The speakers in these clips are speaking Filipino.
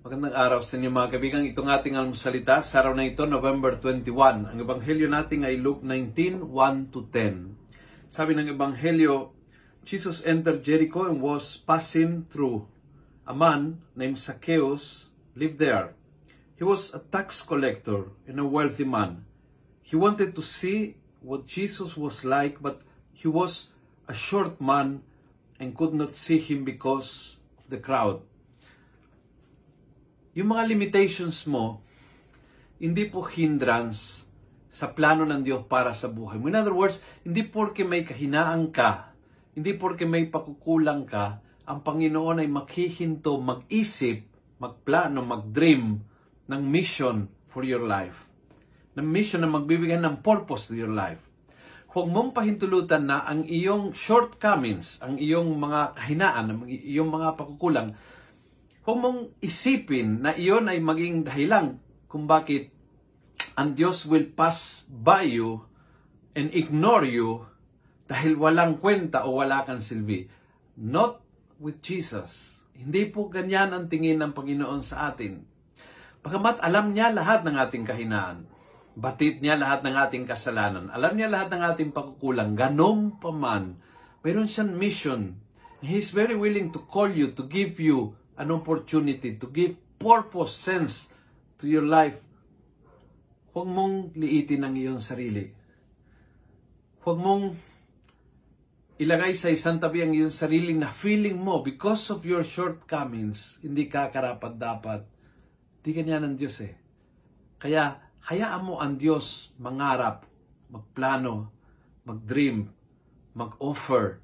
Magandang araw sa inyo mga kaibigan. Itong ating almusalita sa araw na ito, November 21. Ang ebanghelyo natin ay Luke 19, 1 to 10. Sabi ng ebanghelyo, Jesus entered Jericho and was passing through. A man named Zacchaeus lived there. He was a tax collector and a wealthy man. He wanted to see what Jesus was like, but he was a short man and could not see him because of the crowd yung mga limitations mo, hindi po hindrance sa plano ng Diyos para sa buhay mo. In other words, hindi porke may kahinaan ka, hindi porke may pakukulang ka, ang Panginoon ay makhihinto, mag-isip, magplano, mag-dream ng mission for your life. Ng mission na magbibigay ng purpose to your life. Huwag mong pahintulutan na ang iyong shortcomings, ang iyong mga kahinaan, ang iyong mga pakukulang, Huwag mong isipin na iyon ay maging dahilan kung bakit ang Diyos will pass by you and ignore you dahil walang kwenta o wala kang silbi. Not with Jesus. Hindi po ganyan ang tingin ng Panginoon sa atin. Pagamat alam niya lahat ng ating kahinaan, batit niya lahat ng ating kasalanan, alam niya lahat ng ating pagkukulang, ganon pa man, mayroon siyang mission. He's very willing to call you, to give you an opportunity to give purpose, sense to your life. Huwag mong liitin ang iyong sarili. Huwag mong ilagay sa isang tabi ang iyong sarili na feeling mo because of your shortcomings, hindi ka karapat dapat. Di kanya ng Diyos eh. Kaya hayaan mo ang Diyos mangarap, magplano, mag-dream, mag-offer,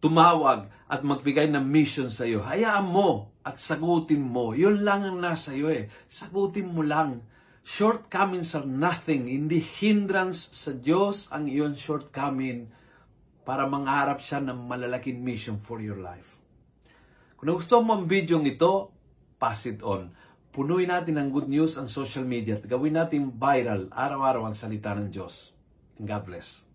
tumawag at magbigay ng mission sa iyo. Hayaan mo at sagutin mo. Yun lang ang nasa iyo eh. Sagutin mo lang. Shortcomings are nothing. Hindi hindrance sa Diyos ang iyon shortcoming para mangarap siya ng malalaking mission for your life. Kung gusto mo ang video ito, pass it on. Punuin natin ang good news ang social media at gawin natin viral araw-araw ang salita ng Diyos. And God bless.